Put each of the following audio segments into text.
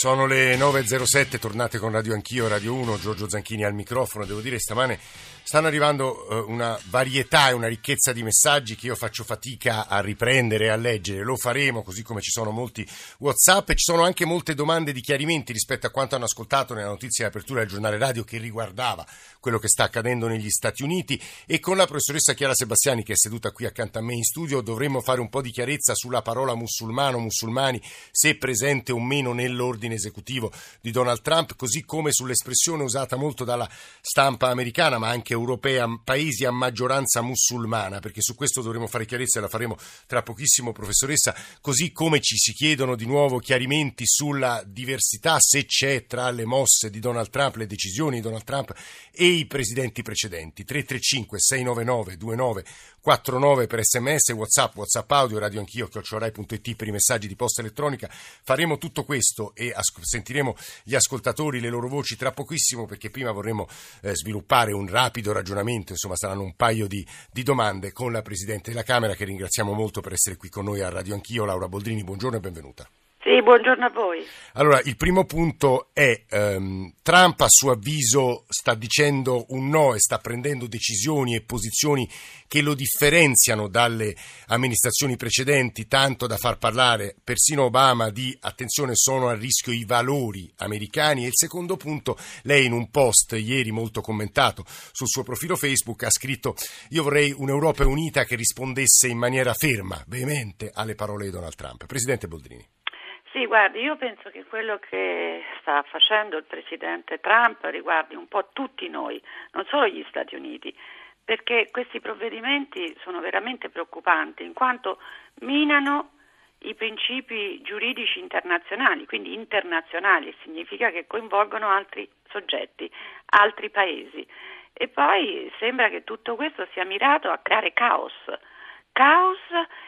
Sono le 9.07, tornate con Radio Anch'io, Radio 1, Giorgio Zanchini al microfono. Devo dire, stamane stanno arrivando eh, una varietà e una ricchezza di messaggi che io faccio fatica a riprendere e a leggere. Lo faremo, così come ci sono molti WhatsApp e ci sono anche molte domande di chiarimenti rispetto a quanto hanno ascoltato nella notizia di apertura del giornale radio che riguardava quello che sta accadendo negli Stati Uniti e con la professoressa Chiara Sebastiani che è seduta qui accanto a me in studio dovremmo fare un po' di chiarezza sulla parola musulmano, musulmani, se presente o meno nell'ordine esecutivo di Donald Trump, così come sull'espressione usata molto dalla stampa americana ma anche europea, paesi a maggioranza musulmana, perché su questo dovremo fare chiarezza e la faremo tra pochissimo professoressa, così come ci si chiedono di nuovo chiarimenti sulla diversità se c'è tra le mosse di Donald Trump, le decisioni di Donald Trump e i presidenti precedenti. 335 699 2949 per sms, whatsapp, whatsapp audio, radio anch'io, chiocciorai.it per i messaggi di posta elettronica. Faremo tutto questo e as- sentiremo gli ascoltatori, le loro voci tra pochissimo perché prima vorremmo eh, sviluppare un rapido ragionamento, insomma saranno un paio di, di domande con la Presidente della Camera che ringraziamo molto per essere qui con noi a Radio Anch'io, Laura Boldrini, buongiorno e benvenuta. Sì, buongiorno a voi. Allora, il primo punto è um, Trump a suo avviso sta dicendo un no e sta prendendo decisioni e posizioni che lo differenziano dalle amministrazioni precedenti, tanto da far parlare persino Obama di attenzione sono a rischio i valori americani. E il secondo punto, lei in un post ieri molto commentato sul suo profilo Facebook ha scritto io vorrei un'Europa unita che rispondesse in maniera ferma, veemente alle parole di Donald Trump. Presidente Boldrini. Sì, guardi, io penso che quello che sta facendo il Presidente Trump riguardi un po' tutti noi, non solo gli Stati Uniti, perché questi provvedimenti sono veramente preoccupanti in quanto minano i principi giuridici internazionali, quindi internazionali, significa che coinvolgono altri soggetti, altri paesi. E poi sembra che tutto questo sia mirato a creare caos caos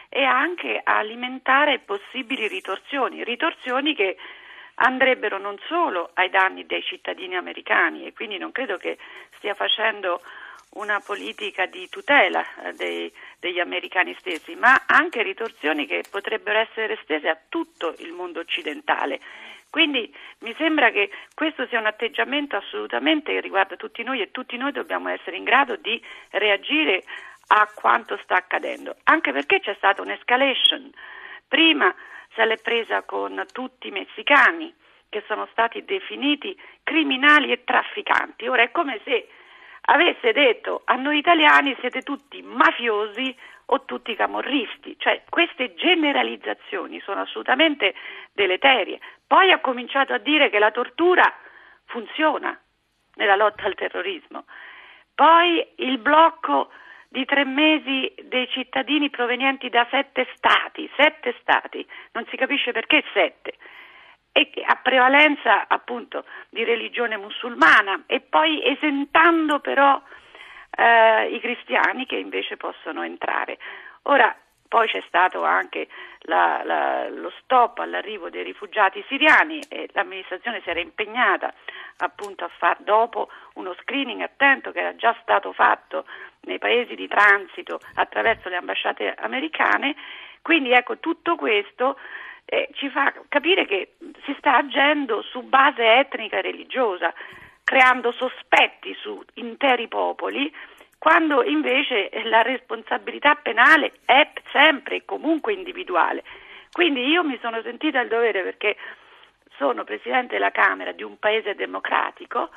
e anche a alimentare possibili ritorsioni, ritorsioni che andrebbero non solo ai danni dei cittadini americani e quindi non credo che stia facendo una politica di tutela eh, dei, degli americani stessi, ma anche ritorsioni che potrebbero essere estese a tutto il mondo occidentale. Quindi mi sembra che questo sia un atteggiamento assolutamente che riguarda tutti noi e tutti noi dobbiamo essere in grado di reagire a quanto sta accadendo, anche perché c'è stata un'escalation. Prima se l'è presa con tutti i messicani che sono stati definiti criminali e trafficanti. Ora è come se avesse detto a noi italiani siete tutti mafiosi o tutti camorristi, cioè queste generalizzazioni sono assolutamente deleterie. Poi ha cominciato a dire che la tortura funziona nella lotta al terrorismo. Poi il blocco di tre mesi dei cittadini provenienti da sette stati, sette stati, non si capisce perché sette, e a prevalenza appunto di religione musulmana e poi esentando però eh, i cristiani che invece possono entrare. Ora poi c'è stato anche la, la, lo stop all'arrivo dei rifugiati siriani e l'amministrazione si era impegnata appunto a far dopo uno screening attento che era già stato fatto nei paesi di transito attraverso le ambasciate americane. Quindi ecco tutto questo eh, ci fa capire che si sta agendo su base etnica e religiosa, creando sospetti su interi popoli quando invece la responsabilità penale è sempre e comunque individuale. Quindi io mi sono sentita il dovere perché sono Presidente della Camera di un paese democratico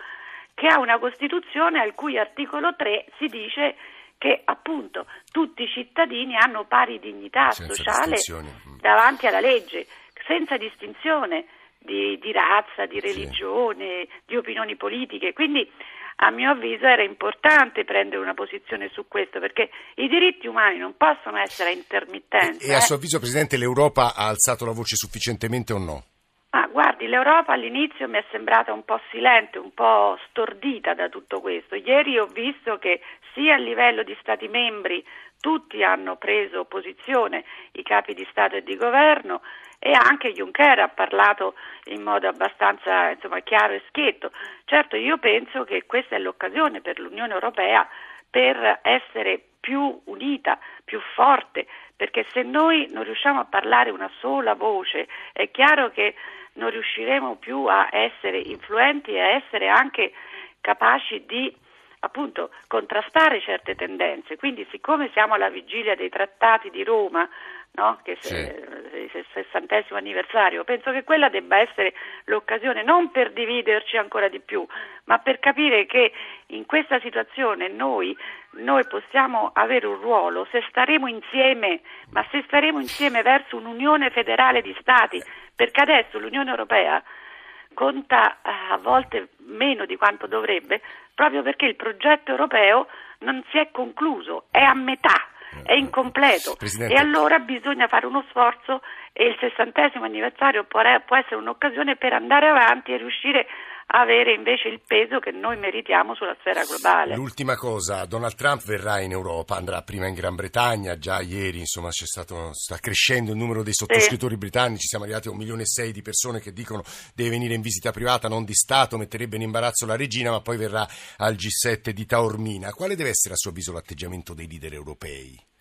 che ha una Costituzione al cui articolo 3 si dice che appunto tutti i cittadini hanno pari dignità senza sociale davanti alla legge, senza distinzione di, di razza, di religione, sì. di opinioni politiche. Quindi a mio avviso era importante prendere una posizione su questo perché i diritti umani non possono essere intermittenti. E, e a suo avviso, Presidente, l'Europa ha alzato la voce sufficientemente o no? Ma guardi, l'Europa all'inizio mi è sembrata un po' silente, un po' stordita da tutto questo. Ieri ho visto che sia a livello di Stati membri tutti hanno preso posizione, i capi di Stato e di Governo, e anche Juncker ha parlato in modo abbastanza insomma, chiaro e schietto. Certo, io penso che questa è l'occasione per l'Unione Europea per essere più unita, più forte, perché se noi non riusciamo a parlare una sola voce, è chiaro che non riusciremo più a essere influenti e a essere anche capaci di appunto contrastare certe tendenze. Quindi siccome siamo alla vigilia dei trattati di Roma, no? che sì. Sessantesimo anniversario, penso che quella debba essere l'occasione non per dividerci ancora di più, ma per capire che in questa situazione noi, noi possiamo avere un ruolo. Se staremo insieme, ma se staremo insieme verso un'unione federale di Stati, perché adesso l'Unione Europea conta eh, a volte meno di quanto dovrebbe, proprio perché il progetto europeo non si è concluso, è a metà, è incompleto. Presidente. e allora bisogna fare uno sforzo e il sessantesimo anniversario può, può essere un'occasione per andare avanti e riuscire a avere invece il peso che noi meritiamo sulla sfera globale. L'ultima cosa, Donald Trump verrà in Europa, andrà prima in Gran Bretagna, già ieri insomma stato, sta crescendo il numero dei sottoscrittori sì. britannici, siamo arrivati a un milione e sei di persone che dicono deve venire in visita privata, non di Stato, metterebbe in imbarazzo la regina, ma poi verrà al G7 di Taormina. Quale deve essere a suo avviso l'atteggiamento dei leader europei?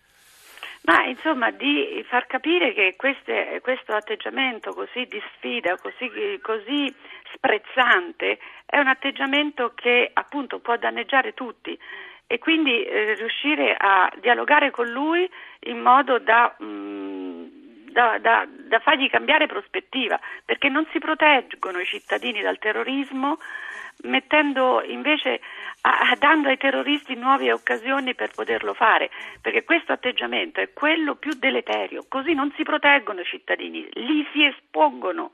Ma insomma di far capire che queste, questo atteggiamento così di sfida, così, così sprezzante, è un atteggiamento che appunto può danneggiare tutti. E quindi eh, riuscire a dialogare con lui in modo da, mh, mm, da, da, da fargli cambiare prospettiva, perché non si proteggono i cittadini dal terrorismo mettendo invece dando ai terroristi nuove occasioni per poterlo fare, perché questo atteggiamento è quello più deleterio, così non si proteggono i cittadini, li si espongono,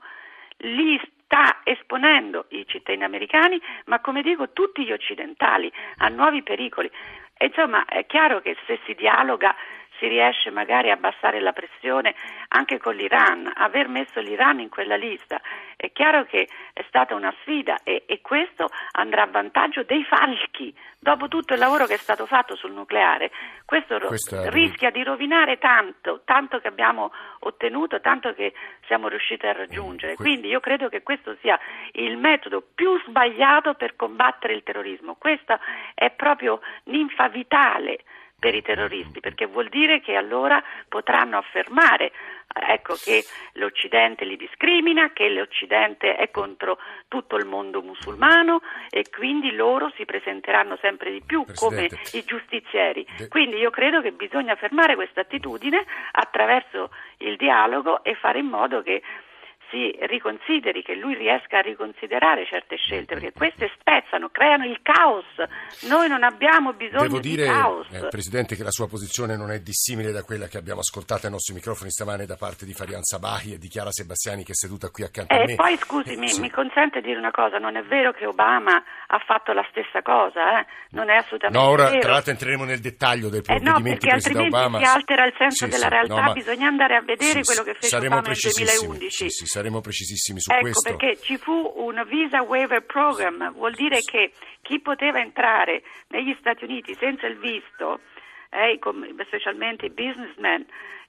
li sta esponendo i cittadini americani, ma come dico tutti gli occidentali a nuovi pericoli. E insomma, è chiaro che se si dialoga si riesce magari a abbassare la pressione anche con l'Iran, aver messo l'Iran in quella lista è chiaro che è stata una sfida e, e questo andrà a vantaggio dei falchi. Dopo tutto il lavoro che è stato fatto sul nucleare, questo Questa... rischia di rovinare tanto, tanto che abbiamo ottenuto, tanto che siamo riusciti a raggiungere. Quindi io credo che questo sia il metodo più sbagliato per combattere il terrorismo. Questa è proprio ninfa vitale per i terroristi, perché vuol dire che allora potranno affermare ecco, che l'Occidente li discrimina, che l'Occidente è contro tutto il mondo musulmano e quindi loro si presenteranno sempre di più Presidente. come i giustizieri. Quindi io credo che bisogna fermare questa attitudine attraverso il dialogo e fare in modo che si riconsideri, che lui riesca a riconsiderare certe scelte, perché queste spezzano, creano il caos. Noi non abbiamo bisogno Devo di dire, caos. Eh, Presidente, che la sua posizione non è dissimile da quella che abbiamo ascoltato ai nostri microfoni stamane da parte di Farian Sabahi e di Chiara Sebastiani che è seduta qui accanto eh, a me. E poi scusi, mi, sì. mi, consente di dire una cosa, non è vero che Obama ha fatto la stessa cosa, eh? non è assolutamente no, ora, vero. tra l'altro entreremo nel dettaglio dei provvedimenti eh no, presi da Obama. si altera il senso sì, della sì, realtà, no, bisogna andare a vedere quello che fece Obama nel 2011. Saremo precisissimi su ecco, questo. Ecco perché ci fu un visa waiver program, vuol dire che chi poteva entrare negli Stati Uniti senza il visto, eh, specialmente i businessmen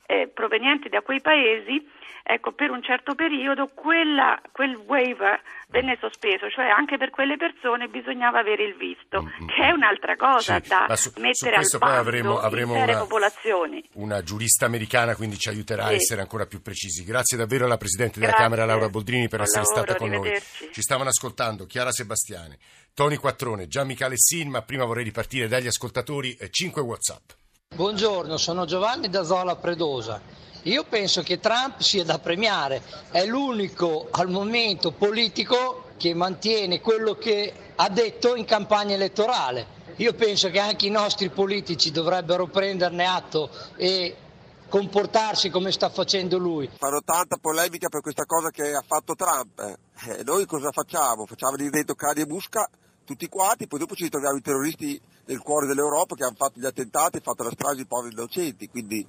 eh, provenienti da quei paesi, ecco, per un certo periodo quella, quel waiver venne sospeso, cioè anche per quelle persone bisognava avere il visto, mm-hmm. che è un'altra cosa sì, da su, mettere su al bando avremo, avremo una, popolazioni. Una giurista americana quindi ci aiuterà sì. a essere ancora più precisi. Grazie davvero alla Presidente della Grazie. Camera Laura Boldrini per Buon essere lavoro, stata con noi. Ci stavano ascoltando Chiara Sebastiani, Tony Quattrone, Gian Michele Sin, ma prima vorrei ripartire dagli ascoltatori 5 eh, WhatsApp. Buongiorno, sono Giovanni da Zola Predosa. Io penso che Trump sia da premiare, è l'unico al momento politico che mantiene quello che ha detto in campagna elettorale. Io penso che anche i nostri politici dovrebbero prenderne atto e comportarsi come sta facendo lui. Fanno tanta polemica per questa cosa che ha fatto Trump. Eh, noi cosa facciamo? Facciamo dentro cani e busca tutti quanti, poi dopo ci ritroviamo i terroristi nel cuore dell'Europa che hanno fatto gli attentati e fatto la strage di poveri innocenti, quindi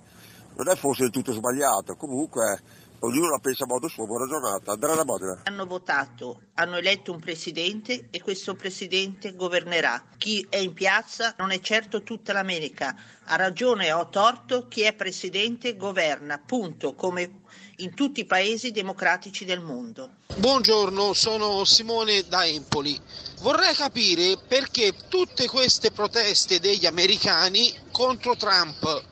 non è forse del tutto sbagliato, comunque ognuno la pensa a modo suo, buona giornata. Andrea da Modena. Hanno votato, hanno eletto un presidente e questo presidente governerà. Chi è in piazza non è certo tutta l'America. Ha ragione o ha torto, chi è presidente governa, punto, come in tutti i paesi democratici del mondo. Buongiorno, sono Simone da Empoli. Vorrei capire perché tutte queste proteste degli americani contro Trump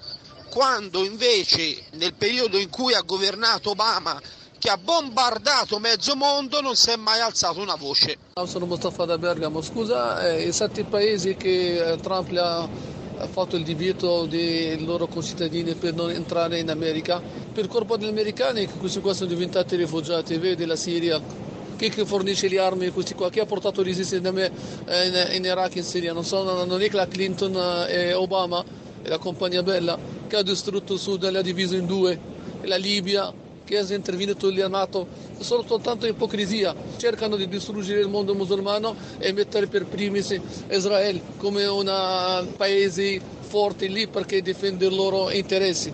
quando invece nel periodo in cui ha governato Obama che ha bombardato mezzo mondo non si è mai alzato una voce. Sono Mustafa da Bergamo, scusa, eh, i sette paesi che eh, Trump le ha fatto il divieto dei loro concittadini per non entrare in America, per colpa degli americani che questi qua sono diventati rifugiati, vedi la Siria, chi fornisce le armi a questi qua, chi ha portato resistenza in, in Iraq e in Siria, non, sono, non è che la Clinton e Obama e la compagnia bella che ha distrutto il sud e l'ha diviso in due, e la Libia che è intervenuto lì a NATO, sono soltanto ipocrisia, cercano di distruggere il mondo musulmano e mettere per primis Israele come un paese forte lì perché difende i loro interessi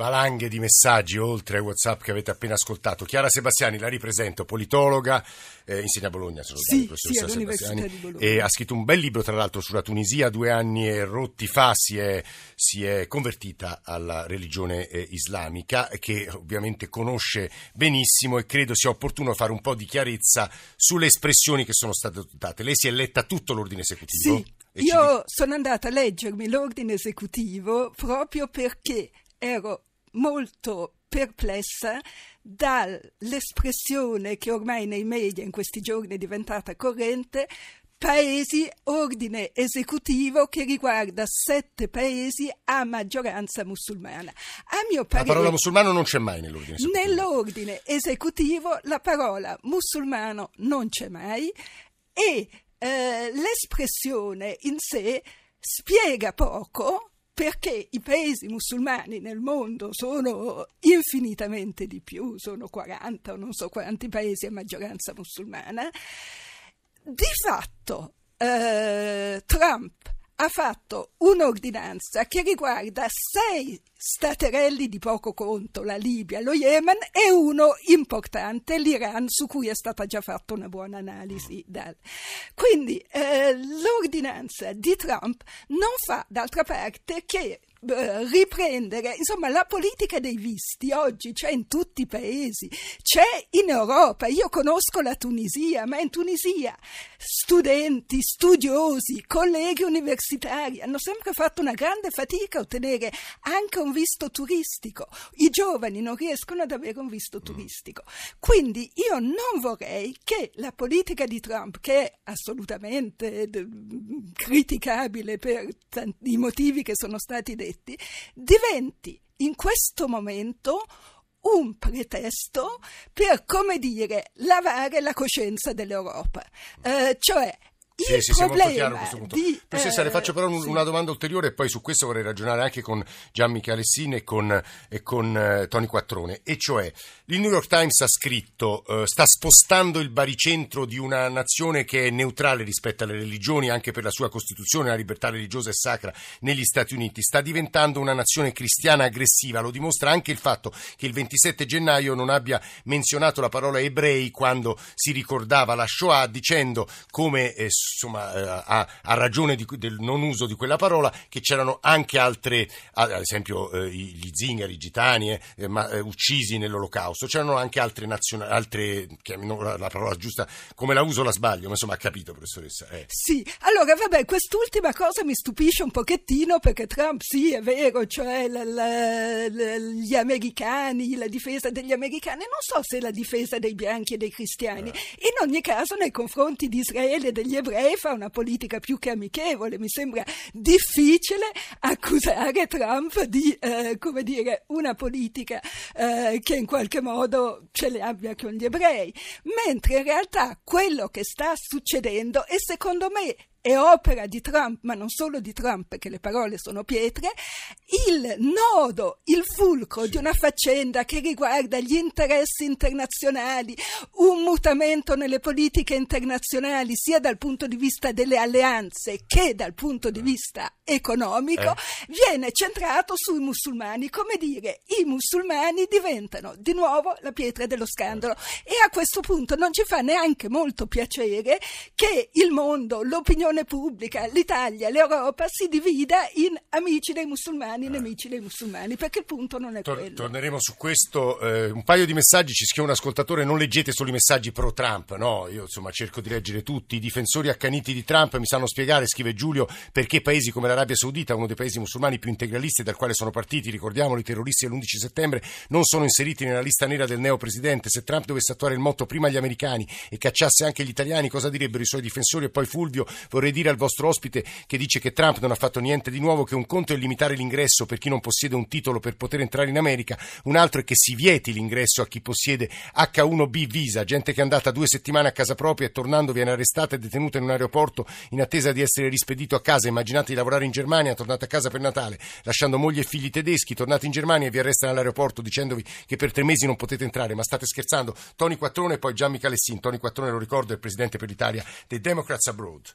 valanghe di messaggi oltre ai WhatsApp che avete appena ascoltato. Chiara Sebastiani, la ripresento, politologa, eh, insegna a Bologna, se non sì, professoressa sì, Sebastiani, e ha scritto un bel libro tra l'altro sulla Tunisia, due anni e rotti fa si è, si è convertita alla religione eh, islamica, che ovviamente conosce benissimo e credo sia opportuno fare un po' di chiarezza sulle espressioni che sono state adottate. Lei si è letta tutto l'ordine esecutivo? Sì. Io sono andata a leggermi l'ordine esecutivo proprio perché ero molto perplessa dall'espressione che ormai nei media in questi giorni è diventata corrente paesi ordine esecutivo che riguarda sette paesi a maggioranza musulmana. A mio parere, la parola musulmano non c'è mai nell'ordine esecutivo. Nell'ordine esecutivo la parola musulmano non c'è mai e eh, l'espressione in sé spiega poco perché i paesi musulmani nel mondo sono infinitamente di più, sono 40 o non so quanti paesi a maggioranza musulmana, di fatto eh, Trump ha fatto un'ordinanza che riguarda sei staterelli di poco conto, la Libia, lo Yemen e uno importante, l'Iran, su cui è stata già fatta una buona analisi. Quindi eh, l'ordinanza di Trump non fa d'altra parte che riprendere, insomma, la politica dei visti oggi c'è in tutti i paesi, c'è in Europa. Io conosco la Tunisia, ma in Tunisia studenti, studiosi, colleghi universitari hanno sempre fatto una grande fatica a ottenere anche un visto turistico. I giovani non riescono ad avere un visto turistico. Quindi io non vorrei che la politica di Trump, che è assolutamente criticabile per i motivi che sono stati detti, diritti diventi in questo momento un pretesto per, come dire, lavare la coscienza dell'Europa. Eh, cioè, sì, sì, sì, molto chiaro questo punto. Di, Professoressa, eh, faccio però un, sì. una domanda ulteriore e poi su questo vorrei ragionare anche con Gian Michele Sin e con, e con uh, Tony Quattrone. E cioè, il New York Times ha scritto, uh, sta spostando il baricentro di una nazione che è neutrale rispetto alle religioni, anche per la sua Costituzione, la libertà religiosa e sacra negli Stati Uniti. Sta diventando una nazione cristiana aggressiva. Lo dimostra anche il fatto che il 27 gennaio non abbia menzionato la parola ebrei quando si ricordava la Shoah, dicendo come... Eh, insomma, eh, ha, ha, ragione di, del non uso di quella parola, che c'erano anche altre, ad esempio eh, gli zingari, i gitani, eh, ma, eh, uccisi nell'olocausto, c'erano anche altre nazionali, altre, la, la, parola giusta, come la uso la sbaglio, ma insomma ha capito professoressa. Eh. Sì, allora vabbè, quest'ultima cosa mi stupisce un pochettino perché Trump sì è vero, cioè la, la, gli americani, la difesa degli americani, non so se la difesa dei bianchi e dei cristiani, eh. in ogni caso nei confronti di Israele e degli ebrei lei fa una politica più che amichevole. Mi sembra difficile accusare Trump di, eh, come dire, una politica eh, che in qualche modo ce le abbia con gli ebrei. Mentre in realtà quello che sta succedendo e secondo me è opera di Trump, ma non solo di Trump, perché le parole sono pietre, il nodo, il fulcro di una faccenda che riguarda gli interessi internazionali, un mutamento nelle politiche internazionali, sia dal punto di vista delle alleanze che dal punto di vista economico, eh. viene centrato sui musulmani. Come dire, i musulmani diventano di nuovo la pietra dello scandalo. E a questo punto non ci fa neanche molto piacere che il mondo, l'opinione pubblica, l'Italia, l'Europa si divida in amici dei musulmani eh. nemici dei musulmani, perché il punto non è Tor- quello. Torneremo su questo. Eh, un paio di messaggi, ci scrive un ascoltatore, non leggete solo i messaggi pro Trump, no? Io insomma cerco di leggere tutti. I difensori accaniti di Trump mi sanno spiegare, scrive Giulio, perché paesi come l'Arabia l'Arabia Saudita, uno dei paesi musulmani più integralisti dal quale sono partiti, ricordiamolo, i terroristi dell'11 settembre, non sono inseriti nella lista nera del neopresidente. Se Trump dovesse attuare il motto prima gli americani e cacciasse anche gli italiani, cosa direbbero i suoi difensori? E poi Fulvio, vorrei dire al vostro ospite che dice che Trump non ha fatto niente di nuovo, che un conto è limitare l'ingresso per chi non possiede un titolo per poter entrare in America, un altro è che si vieti l'ingresso a chi possiede H1B visa, gente che è andata due settimane a casa propria e tornando viene arrestata e detenuta in un aeroporto in attesa di essere rispedito a casa. Immaginate di lavorare in Germania, tornate a casa per Natale, lasciando moglie e figli tedeschi, tornate in Germania e vi arrestano all'aeroporto dicendovi che per tre mesi non potete entrare. Ma state scherzando? Tony Quattrone e poi Gianni Calessin. Tony Quattrone, lo ricordo, è il presidente per l'Italia dei Democrats Abroad.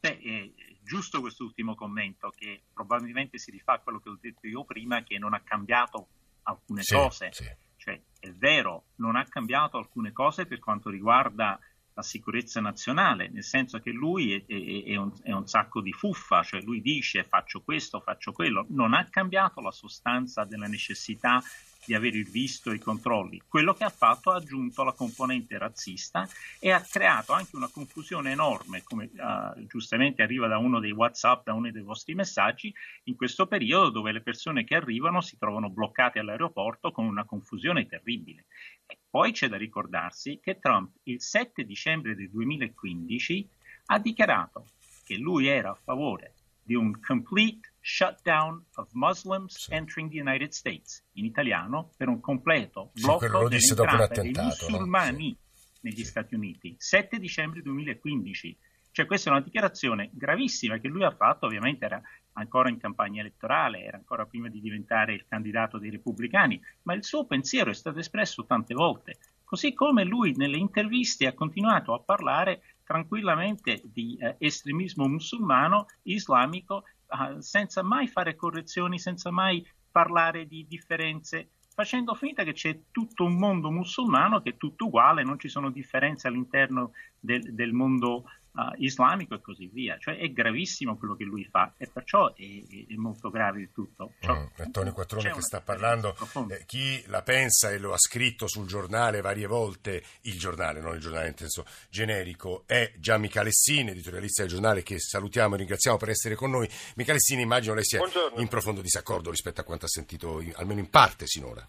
Beh, eh, giusto quest'ultimo commento che probabilmente si rifà a quello che ho detto io prima, che non ha cambiato alcune Sì, cose. sì. Cioè, è vero, non ha cambiato alcune cose per quanto riguarda la sicurezza nazionale, nel senso che lui è, è- è un, è un sacco di fuffa, cioè lui dice faccio questo, faccio quello, non ha cambiato la sostanza della necessità di avere il visto e i controlli. Quello che ha fatto ha aggiunto la componente razzista e ha creato anche una confusione enorme, come eh, giustamente arriva da uno dei WhatsApp, da uno dei vostri messaggi, in questo periodo dove le persone che arrivano si trovano bloccate all'aeroporto con una confusione terribile. E poi c'è da ricordarsi che Trump il 7 dicembre del 2015 ha dichiarato che lui era a favore di un complete shutdown of Muslims Sì. entering the United States, in italiano per un completo Sì, blocco un dell'entrata dei attentato, no? musulmani negli Sì. Stati Uniti, 7 dicembre 2015. Cioè questa è una dichiarazione gravissima che lui ha fatto, ovviamente era ancora in campagna elettorale, era ancora prima di diventare il candidato dei repubblicani, ma il suo pensiero è stato espresso tante volte, così come lui nelle interviste ha continuato a parlare tranquillamente di eh, estremismo musulmano, islamico, eh, senza mai fare correzioni, senza mai parlare di differenze, facendo finta che c'è tutto un mondo musulmano che è tutto uguale, non ci sono differenze all'interno del, del mondo eh, islamico e così via. Cioè è gravissimo quello che lui fa e perciò è, è- molto grave il tutto. Cioè, Mm, Tony Quattrone che sta parlando. Eh, chi la pensa e lo ha scritto sul giornale varie volte, il giornale, non il giornale in senso generico, è Gian Michalessini, editorialista del giornale che salutiamo e ringraziamo per essere con noi. Michalessini, immagino lei sia Buongiorno. in profondo disaccordo rispetto a quanto ha sentito, in- almeno in parte sinora.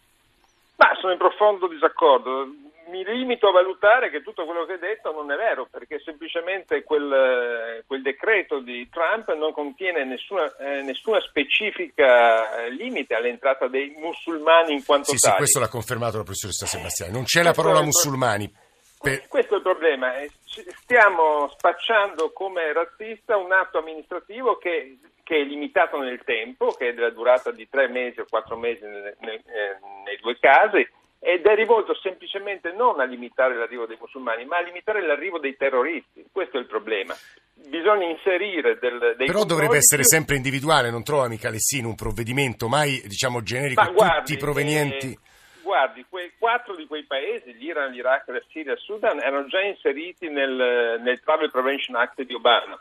Ma sono in profondo disaccordo. Mi limito a valutare che tutto quello che hai detto non è vero, perché semplicemente quel, quel decreto di Trump non contiene nessuna, eh, nessuna specifica eh, limite all'entrata dei musulmani in quanto Sì, sì, tali. questo l'ha confermato la professoressa Sebastiani. Non c'è la parola musulmani. Per- Questo è il problema. eh, Stiamo spacciando come razzista un atto amministrativo che, che è limitato nel tempo, che è della durata di tre mesi o quattro mesi nel- nel- eh, nei due casi, ed è rivolto semplicemente non a limitare l'arrivo dei musulmani, ma a limitare l'arrivo dei terroristi. Questo è il problema. Bisogna inserire del, dei Però dovrebbe essere più- sempre individuale, non trova Michalessini un provvedimento mai, diciamo, generico, Ma guardi, tutti provenienti... eh, guardi, quei quattro di quei paesi, l'Iran, l'Iraq, la Siria e il Sudan, erano già inseriti nel, nel Travel Prevention Act di Obama.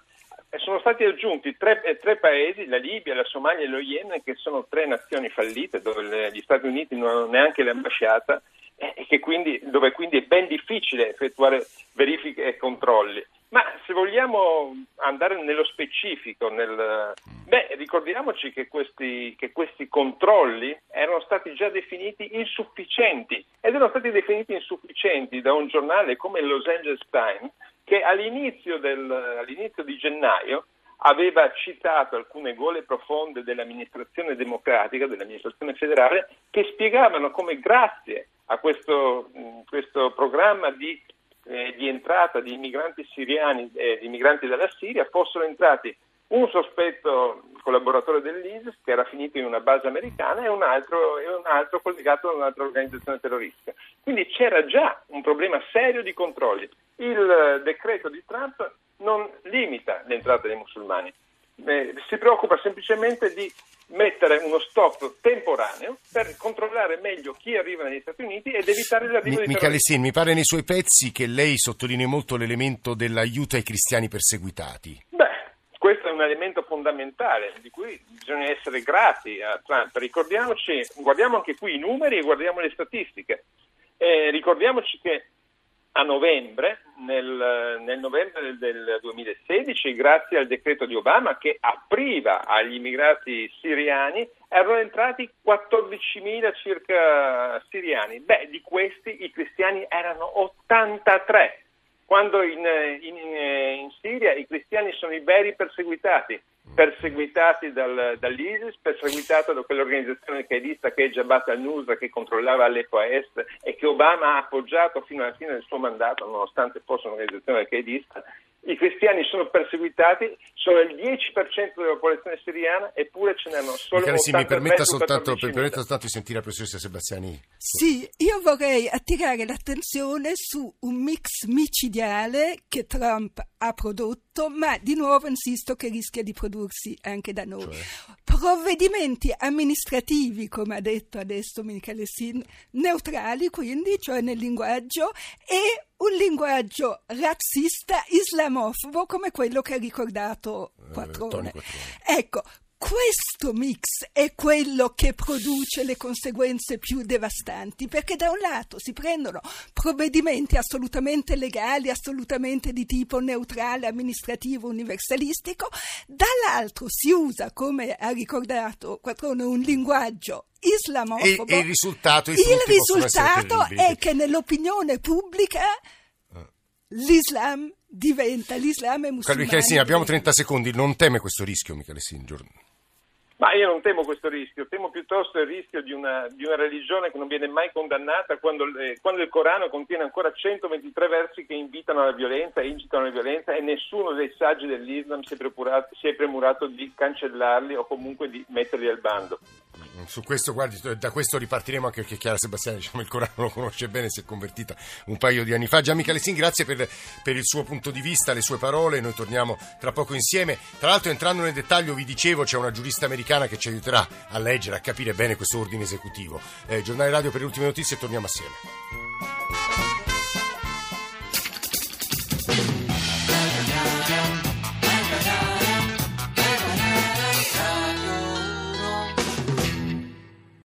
Sono stati aggiunti tre, eh, tre paesi, la Libia, la Somalia e lo Yemen, che sono tre nazioni fallite, dove gli Stati Uniti non hanno neanche l'ambasciata, e quindi, dove quindi è ben difficile effettuare verifiche e controlli. Ma se vogliamo andare nello specifico, nel, beh, ricordiamoci che questi, che questi controlli erano stati già definiti insufficienti ed erano stati definiti insufficienti da un giornale come il Los Angeles Times che all'inizio, del, all'inizio di gennaio aveva citato alcune gole profonde dell'amministrazione democratica, dell'amministrazione federale, che spiegavano come grazie a questo, mh, questo programma di, eh, di entrata di immigranti siriani e di migranti dalla Siria fossero entrati un sospetto collaboratore dell'ISIS che era finito in una base americana e un altro, e un altro collegato a un'altra organizzazione terroristica. Quindi c'era già un problema serio di controlli. Il eh, decreto di Trump non limita l'entrata dei musulmani, eh, si preoccupa semplicemente di mettere uno stop temporaneo per controllare meglio chi arriva negli Stati Uniti ed evitare l'arrivo Mi- di terroristi. Mi pare nei suoi pezzi che lei sottolinei molto l'elemento dell'aiuto ai cristiani perseguitati. Un elemento fondamentale di cui bisogna essere grati a Trump. Ricordiamoci, guardiamo anche qui i numeri e guardiamo le statistiche. Eh, ricordiamoci che a novembre, nel, nel novembre del 2016, grazie al decreto di Obama che apriva agli immigrati siriani, erano entrati 14.000 circa siriani. Beh, di questi i cristiani erano 83 quando in, in, in, Siria i cristiani sono i veri perseguitati, perseguitati dal, dall'ISIS, perseguitati da quell'organizzazione qaedista che è Jabhat al-Nusra che controllava Aleppo a est e che Obama ha appoggiato fino alla fine del suo mandato, nonostante fosse un'organizzazione qaedista, i cristiani sono perseguitati, sono il 10% della popolazione siriana, eppure ce n'erano solo Michele, sì, mi permetta soltanto, per, permetta soltanto di sentire la professoressa Sebastiani. Sì, io vorrei attirare l'attenzione su un mix micidiale che Trump ha prodotto, ma di nuovo insisto che rischia di prodursi anche da noi. Cioè? Provvedimenti amministrativi, come ha detto adesso Michele Sin, neutrali quindi, cioè nel linguaggio, e un linguaggio razzista islamofobo come quello che ha ricordato eh, Quattrone. Eh, ecco, questo mix è quello che produce le conseguenze più devastanti, perché da un lato si prendono provvedimenti assolutamente legali, assolutamente di tipo neutrale, amministrativo, universalistico, dall'altro si usa, come ha ricordato Quattrone, un linguaggio islamofobo. E, e il risultato, il risultato è che nell'opinione pubblica l'Islam diventa l'Islam è musulmano. Michele Sin, abbiamo 30 secondi, non teme questo rischio Michele Sin? Ma io non temo questo rischio, temo piuttosto il rischio di una, di una religione che non viene mai condannata quando, eh, quando, il Corano contiene ancora 123 versi che invitano alla violenza incitano alla violenza e nessuno dei saggi dell'Islam si è, si è premurato di cancellarli o comunque di metterli al bando. Su questo, guardi, da questo ripartiremo anche perché Chiara Sebastiani diciamo, il Corano lo conosce bene, si è convertita un paio di anni fa. Gian Michele Sin, grazie per, per, il suo punto di vista, le sue parole, noi torniamo tra poco insieme. Tra l'altro entrando nel dettaglio vi dicevo c'è una giurista americana che ci aiuterà a leggere, a capire bene questo ordine esecutivo. Eh, giornale radio per le ultime notizie e torniamo assieme.